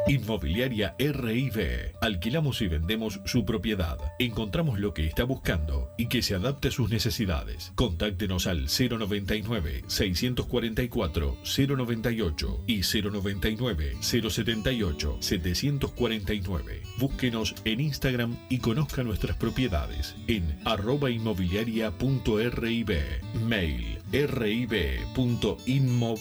Inmobiliaria RIB. Alquilamos y vendemos su propiedad. Encontramos lo que está buscando y que se adapte a sus necesidades. Contáctenos al 099 644 098 y 099 078 749. Búsquenos en Instagram y conozca nuestras propiedades en arroba inmobiliaria.rib. Mail rib.inmob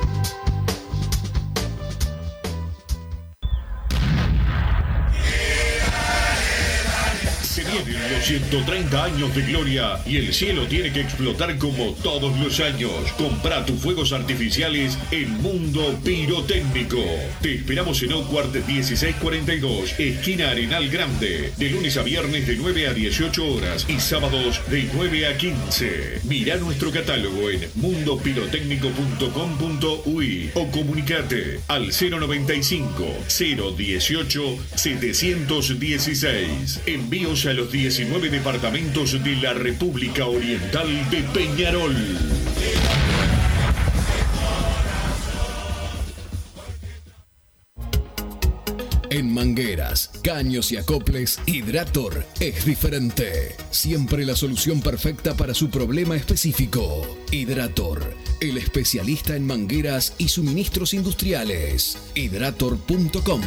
Vienen los 130 años de gloria y el cielo tiene que explotar como todos los años. Compra tus fuegos artificiales en Mundo Pirotécnico. Te esperamos en Oakward 1642, esquina Arenal Grande, de lunes a viernes de 9 a 18 horas y sábados de 9 a 15. Mira nuestro catálogo en mundopirotécnico.com.uy o comunicate al 095 018 716. Envíos a 19 departamentos de la República Oriental de Peñarol. En mangueras, caños y acoples, Hidrator es diferente. Siempre la solución perfecta para su problema específico. Hidrator, el especialista en mangueras y suministros industriales. Hidrator.com.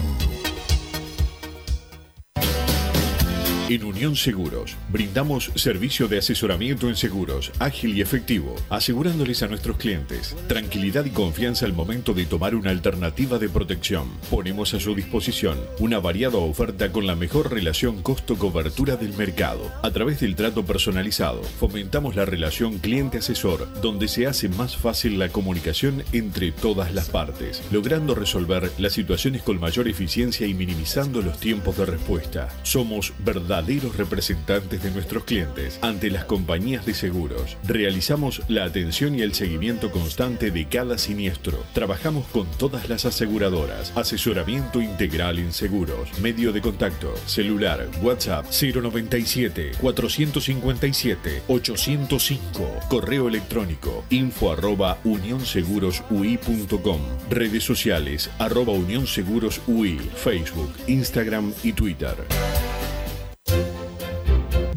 En Unión Seguros, brindamos servicio de asesoramiento en seguros, ágil y efectivo, asegurándoles a nuestros clientes tranquilidad y confianza al momento de tomar una alternativa de protección. Ponemos a su disposición una variada oferta con la mejor relación costo-cobertura del mercado. A través del trato personalizado, fomentamos la relación cliente-asesor, donde se hace más fácil la comunicación entre todas las partes, logrando resolver las situaciones con mayor eficiencia y minimizando los tiempos de respuesta. Somos verdaderos representantes de nuestros clientes ante las compañías de seguros. Realizamos la atención y el seguimiento constante de cada siniestro. Trabajamos con todas las aseguradoras. Asesoramiento integral en seguros. Medio de contacto. Celular. WhatsApp 097 457 805. Correo electrónico info arroba unionSegurosUI.com. Redes sociales arroba unionsegurosui. Facebook, Instagram y Twitter.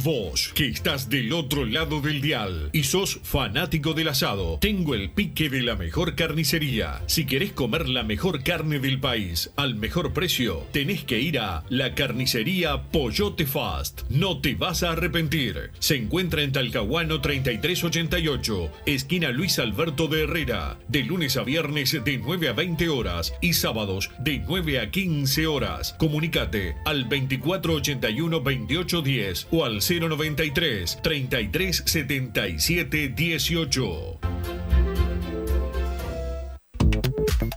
Vos, que estás del otro lado del dial y sos fanático del asado, tengo el pique de la mejor carnicería. Si querés comer la mejor carne del país al mejor precio, tenés que ir a la carnicería Pollote Fast. No te vas a arrepentir. Se encuentra en Talcahuano 3388, esquina Luis Alberto de Herrera, de lunes a viernes de 9 a 20 horas y sábados de 9 a 15 horas. Comunicate al 2481 2810 o al 093 3377 18.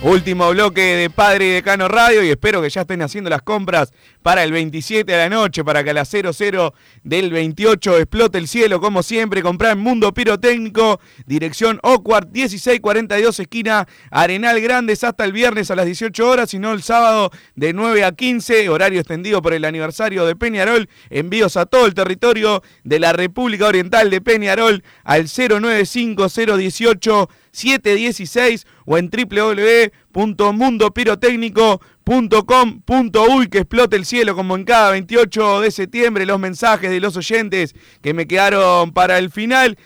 Último bloque de Padre y Decano Radio y espero que ya estén haciendo las compras para el 27 de la noche, para que a las 00 del 28 explote el cielo, como siempre, comprar en Mundo Pirotécnico, dirección Ocuart 1642, esquina Arenal Grandes, hasta el viernes a las 18 horas, y no el sábado de 9 a 15, horario extendido por el aniversario de Peñarol, envíos a todo el territorio de la República Oriental de Peñarol al 095 716 o en www.mundopirotécnico.com.uy que explote el cielo como en cada 28 de septiembre los mensajes de los oyentes que me quedaron para el final.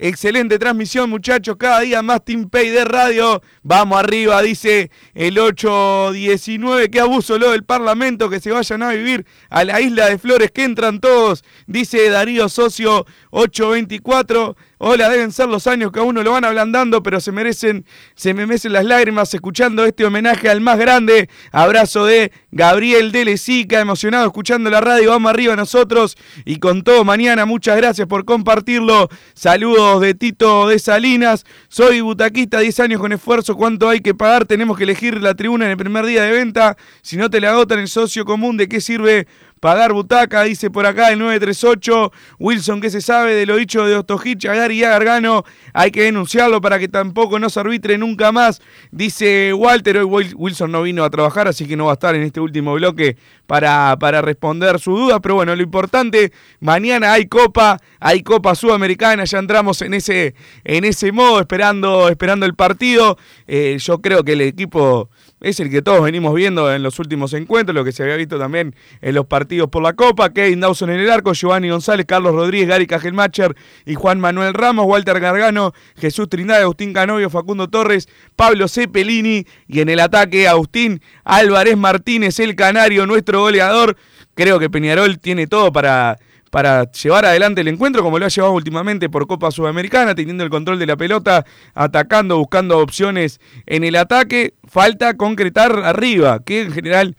Excelente transmisión, muchachos. Cada día más Team Pay de radio. Vamos arriba, dice el 819. Qué abuso lo del Parlamento. Que se vayan a vivir a la isla de Flores. Que entran todos, dice Darío Socio 824. Hola, deben ser los años que a uno lo van ablandando, pero se merecen, se me mecen las lágrimas escuchando este homenaje al más grande. Abrazo de Gabriel de Lesica, emocionado escuchando la radio. Vamos arriba nosotros y con todo mañana. Muchas gracias por compartirlo. Saludos de Tito de Salinas. Soy butaquista, 10 años con esfuerzo. ¿Cuánto hay que pagar? Tenemos que elegir la tribuna en el primer día de venta. Si no te la agotan el socio común, ¿de qué sirve? Pagar butaca, dice por acá el 938. Wilson, ¿qué se sabe de lo dicho de Ostojich, Agar y Gargano? Hay que denunciarlo para que tampoco no se arbitre nunca más. Dice Walter, hoy Wilson no vino a trabajar, así que no va a estar en este último bloque para, para responder su duda. Pero bueno, lo importante, mañana hay Copa, hay Copa Sudamericana, ya entramos en ese, en ese modo, esperando, esperando el partido. Eh, yo creo que el equipo es el que todos venimos viendo en los últimos encuentros, lo que se había visto también en los partidos por la Copa. Kevin Dawson en el arco, Giovanni González, Carlos Rodríguez, Gary Cajelmacher y Juan Manuel Ramos, Walter Gargano, Jesús Trindade, Agustín Canovio, Facundo Torres, Pablo Cepelini y en el ataque Agustín Álvarez Martínez, el canario, nuestro goleador. Creo que Peñarol tiene todo para para llevar adelante el encuentro como lo ha llevado últimamente por Copa Sudamericana, teniendo el control de la pelota, atacando, buscando opciones en el ataque. Falta concretar arriba, que en general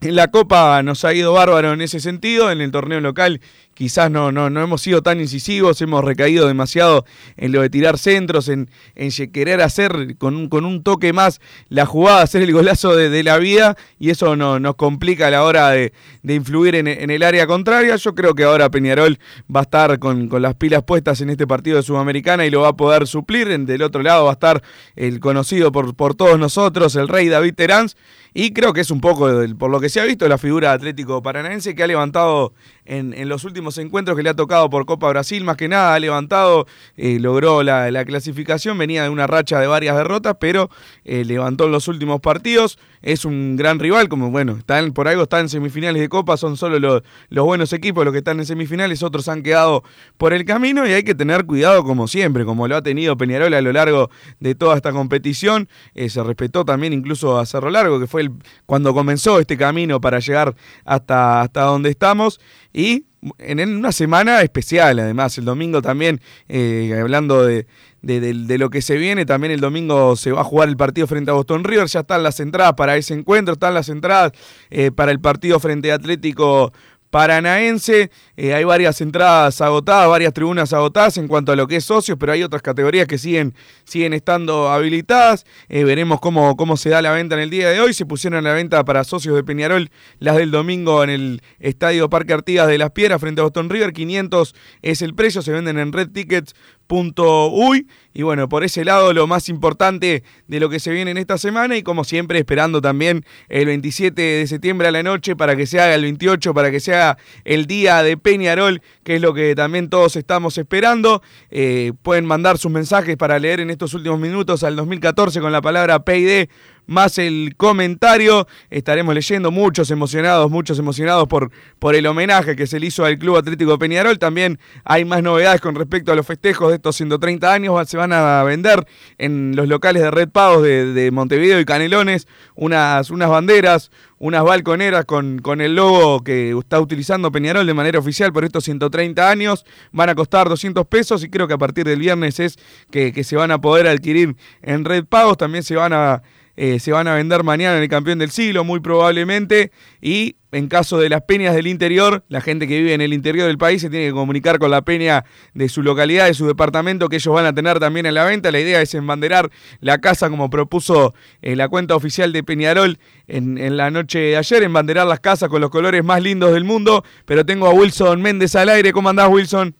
en la Copa nos ha ido bárbaro en ese sentido, en el torneo local quizás no, no, no hemos sido tan incisivos, hemos recaído demasiado en lo de tirar centros, en, en querer hacer con un, con un toque más la jugada, hacer el golazo de, la vida, y eso no, nos complica a la hora de, influir en, el área contraria. Yo creo que ahora Peñarol va a estar con, las pilas puestas en este partido de Sudamericana y lo va a poder suplir. Del otro lado va a estar el conocido por, por todos nosotros, el rey David Terán, y creo que es un poco, por lo que se ha visto, la figura Atlético Paranaense que ha levantado en, los últimos encuentros que le ha tocado por Copa Brasil, más que nada ha levantado, eh, logró la, clasificación, venía de una racha de varias derrotas, pero eh, levantó en los últimos partidos, es un gran rival, como bueno, están, por algo están en semifinales de Copa, son solo los, los buenos equipos los que están en semifinales, otros han quedado por el camino y hay que tener cuidado como siempre, como lo ha tenido Peñarol a lo largo de toda esta competición, eh, se respetó también incluso a Cerro Largo, que fue el, cuando comenzó este camino para llegar hasta, hasta donde estamos. Y en una semana especial, además, el domingo también, eh, hablando de, lo que se viene, también el domingo se va a jugar el partido frente a Boston River, ya están las entradas para ese encuentro, están las entradas eh, para el partido frente a Atlético paranaense. Eh, hay varias entradas agotadas, varias tribunas agotadas en cuanto a lo que es socios, pero hay otras categorías que siguen, siguen estando habilitadas. Eh, veremos cómo, cómo se da la venta en el día de hoy. Se pusieron a la venta para socios de Peñarol las del domingo en el Estadio Parque Artigas de Las Piedras frente a Boston River. 500 es el precio, se venden en Red Tickets uy y bueno, por ese lado lo más importante de lo que se viene en esta semana y como siempre esperando también el 27 de septiembre a la noche para que se haga el 28, para que sea el día de Peñarol, que es lo que también todos estamos esperando. Eh, pueden mandar sus mensajes para leer en estos últimos minutos al 2014 con la palabra PID más el comentario. Estaremos leyendo muchos emocionados, muchos emocionados por, por el homenaje que se le hizo al Club Atlético Peñarol. También hay más novedades con respecto a los festejos de estos 130 años. Se van a vender en los locales de Red Pagos de, Montevideo y Canelones unas, unas banderas, unas balconeras con, con el logo que está utilizando Peñarol de manera oficial por estos 130 años. Van a costar 200 pesos y creo que a partir del viernes es que, que se van a poder adquirir en Red Pagos. También se van a eh, se van a vender mañana en el campeón del siglo, muy probablemente. Y en caso de las peñas del interior, la gente que vive en el interior del país se tiene que comunicar con la peña de su localidad, de su departamento, que ellos van a tener también en la venta. La idea es embanderar la casa como propuso eh, la cuenta oficial de Peñarol en, en, la noche de ayer, embanderar las casas con los colores más lindos del mundo. Pero tengo a Wilson Méndez al aire. ¿Cómo andás, Wilson?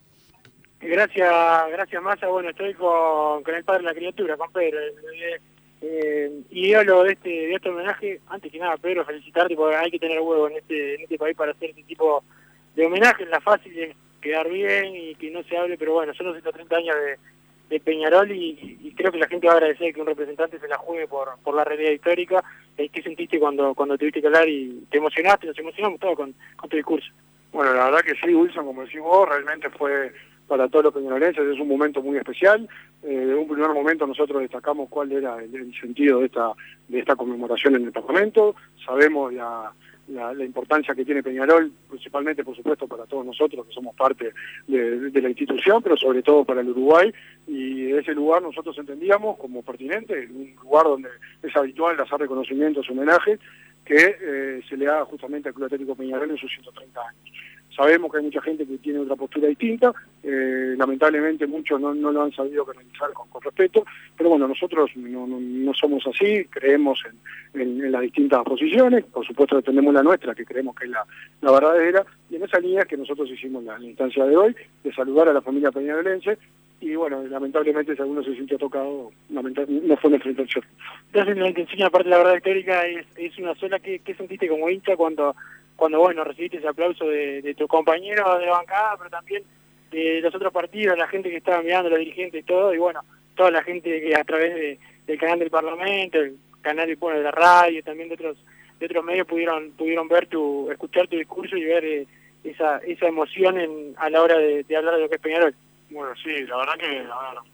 Gracias, gracias Massa. Bueno, estoy con, con el padre de la criatura, con Pedro. Y lo de este, de este homenaje, antes que nada, Pedro, felicitarte porque hay que tener huevo en este, en este país para hacer este tipo de homenaje. Es la fácil de quedar bien y que no se hable, pero bueno, son los 130 años de, Peñarol y, creo que la gente va a agradecer que un representante se la juegue por, por la realidad histórica. Eh, ¿Qué sentiste cuando, cuando tuviste que hablar y te emocionaste? Nos emocionamos todos con, con tu discurso. Bueno, la verdad que sí, Wilson, como decís vos, realmente fue para todos los peñarolenses, es un momento muy especial. Eh, en un primer momento nosotros destacamos cuál era el, sentido de esta, de esta conmemoración en el Parlamento, sabemos la, la, importancia que tiene Peñarol, principalmente por supuesto para todos nosotros que somos parte de, la institución, pero sobre todo para el Uruguay, y ese lugar nosotros entendíamos como pertinente, un lugar donde es habitual hacer reconocimientos, homenajes, que eh, se le da justamente al Club Atlético Peñarol en sus 130 años. Sabemos que hay mucha gente que tiene otra postura distinta, eh, lamentablemente muchos no, lo han sabido canalizar con, respeto, pero bueno, nosotros no, somos así, creemos en, las distintas posiciones, por supuesto defendemos la nuestra, que creemos que es la, verdadera, y en esa línea que nosotros hicimos la, instancia de hoy, de saludar a la familia peñarolense, y bueno, lamentablemente si alguno se sintió tocado, no fue nuestra intención. Entonces la intención, aparte la verdad histórica, es, es una sola, ¿qué, ¿qué sentiste como hincha cuando cuando bueno recibiste ese aplauso de, de tus compañeros de bancada, pero también de los otros partidos, la gente que estaba mirando, los dirigentes y todo, y bueno, toda la gente que a través del canal del Parlamento, el canal de la radio, también de otros de otros medios pudieron pudieron ver tu, escuchar tu discurso y ver eh, esa esa emoción en, a la hora de, hablar de lo que es Peñarol. Bueno, sí, la verdad que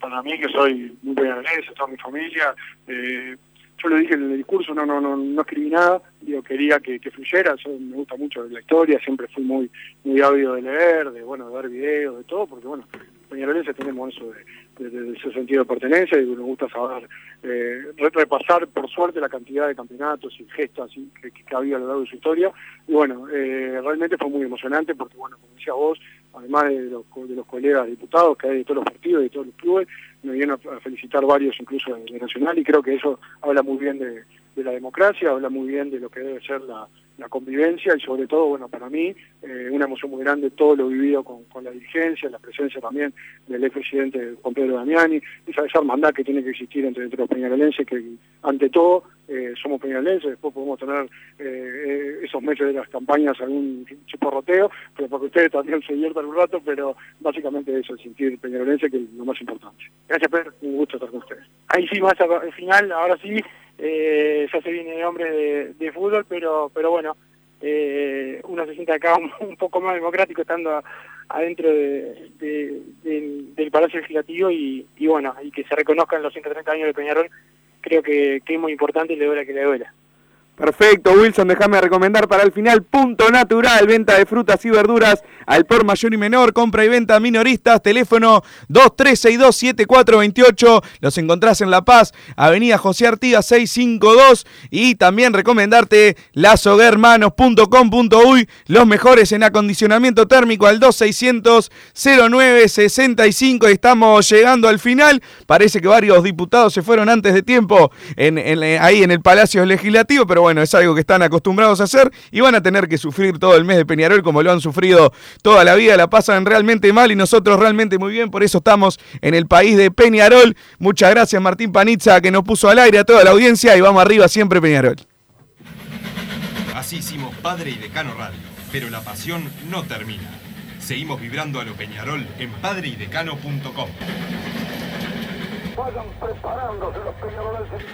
para mí que soy muy peñarolense, toda mi familia, eh, yo lo dije en el discurso, no, no, no, no escribí nada, digo, quería que, fluyera, yo me gusta mucho la historia, siempre fui muy, muy ávido de leer, de bueno, de ver videos, de todo, porque bueno, peñarolenses tenemos eso de, de, ese sentido de pertenencia y nos gusta saber eh, repasar por suerte la cantidad de campeonatos y gestas que, que, había a lo largo de su historia. Y bueno, eh, realmente fue muy emocionante porque bueno, como decía vos, además de los, de los colegas diputados que hay de todos los partidos y de todos los clubes, me vienen a, felicitar varios incluso de, Nacional y creo que eso habla muy bien de, la democracia, habla muy bien de lo que debe ser la, convivencia y sobre todo, bueno, para mí, eh, una emoción muy grande todo lo vivido con, la dirigencia, la presencia también del expresidente Juan Pedro Damiani, esa, esa hermandad que tiene que existir entre, entre los peñarolenses, que ante todo eh, somos peñalenses, después podemos tener eh, esos meses de las campañas algún chiporroteo, pero porque ustedes también se diviertan un rato, pero básicamente eso, el sentir peñalense que es lo más importante. Gracias, Pedro, un gusto estar con ustedes. Ahí sí, más al final, ahora sí, eh, ya se viene el hombre de, fútbol, pero pero bueno, eh, uno se siente acá un, [LAUGHS] poco más democrático estando adentro de, del Palacio Legislativo y, y bueno, y que se reconozcan los 130 años de Peñarol creo que, que es muy importante y le duela que le duela. Perfecto, Wilson, déjame recomendar para el final. Punto Natural, venta de frutas y verduras al por mayor y menor, compra y venta minoristas, teléfono 23627428, los encontrás en La Paz, Avenida José Artigas 652 y también recomendarte lasoguermanos.com.uy, los mejores en acondicionamiento térmico al 2600 0965, estamos llegando al final, parece que varios diputados se fueron antes de tiempo en, ahí en el Palacio Legislativo, pero bueno, es algo que están acostumbrados a hacer y van a tener que sufrir todo el mes de Peñarol como lo han sufrido toda la vida, la pasan realmente mal y nosotros realmente muy bien, por eso estamos en el país de Peñarol. Muchas gracias Martín Panizza que nos puso al aire a toda la audiencia y vamos arriba siempre Peñarol. Así hicimos Padre y Decano Radio, pero la pasión no termina. Seguimos vibrando a lo Peñarol en padreidecano.com. Vayan preparándose los peñaroles.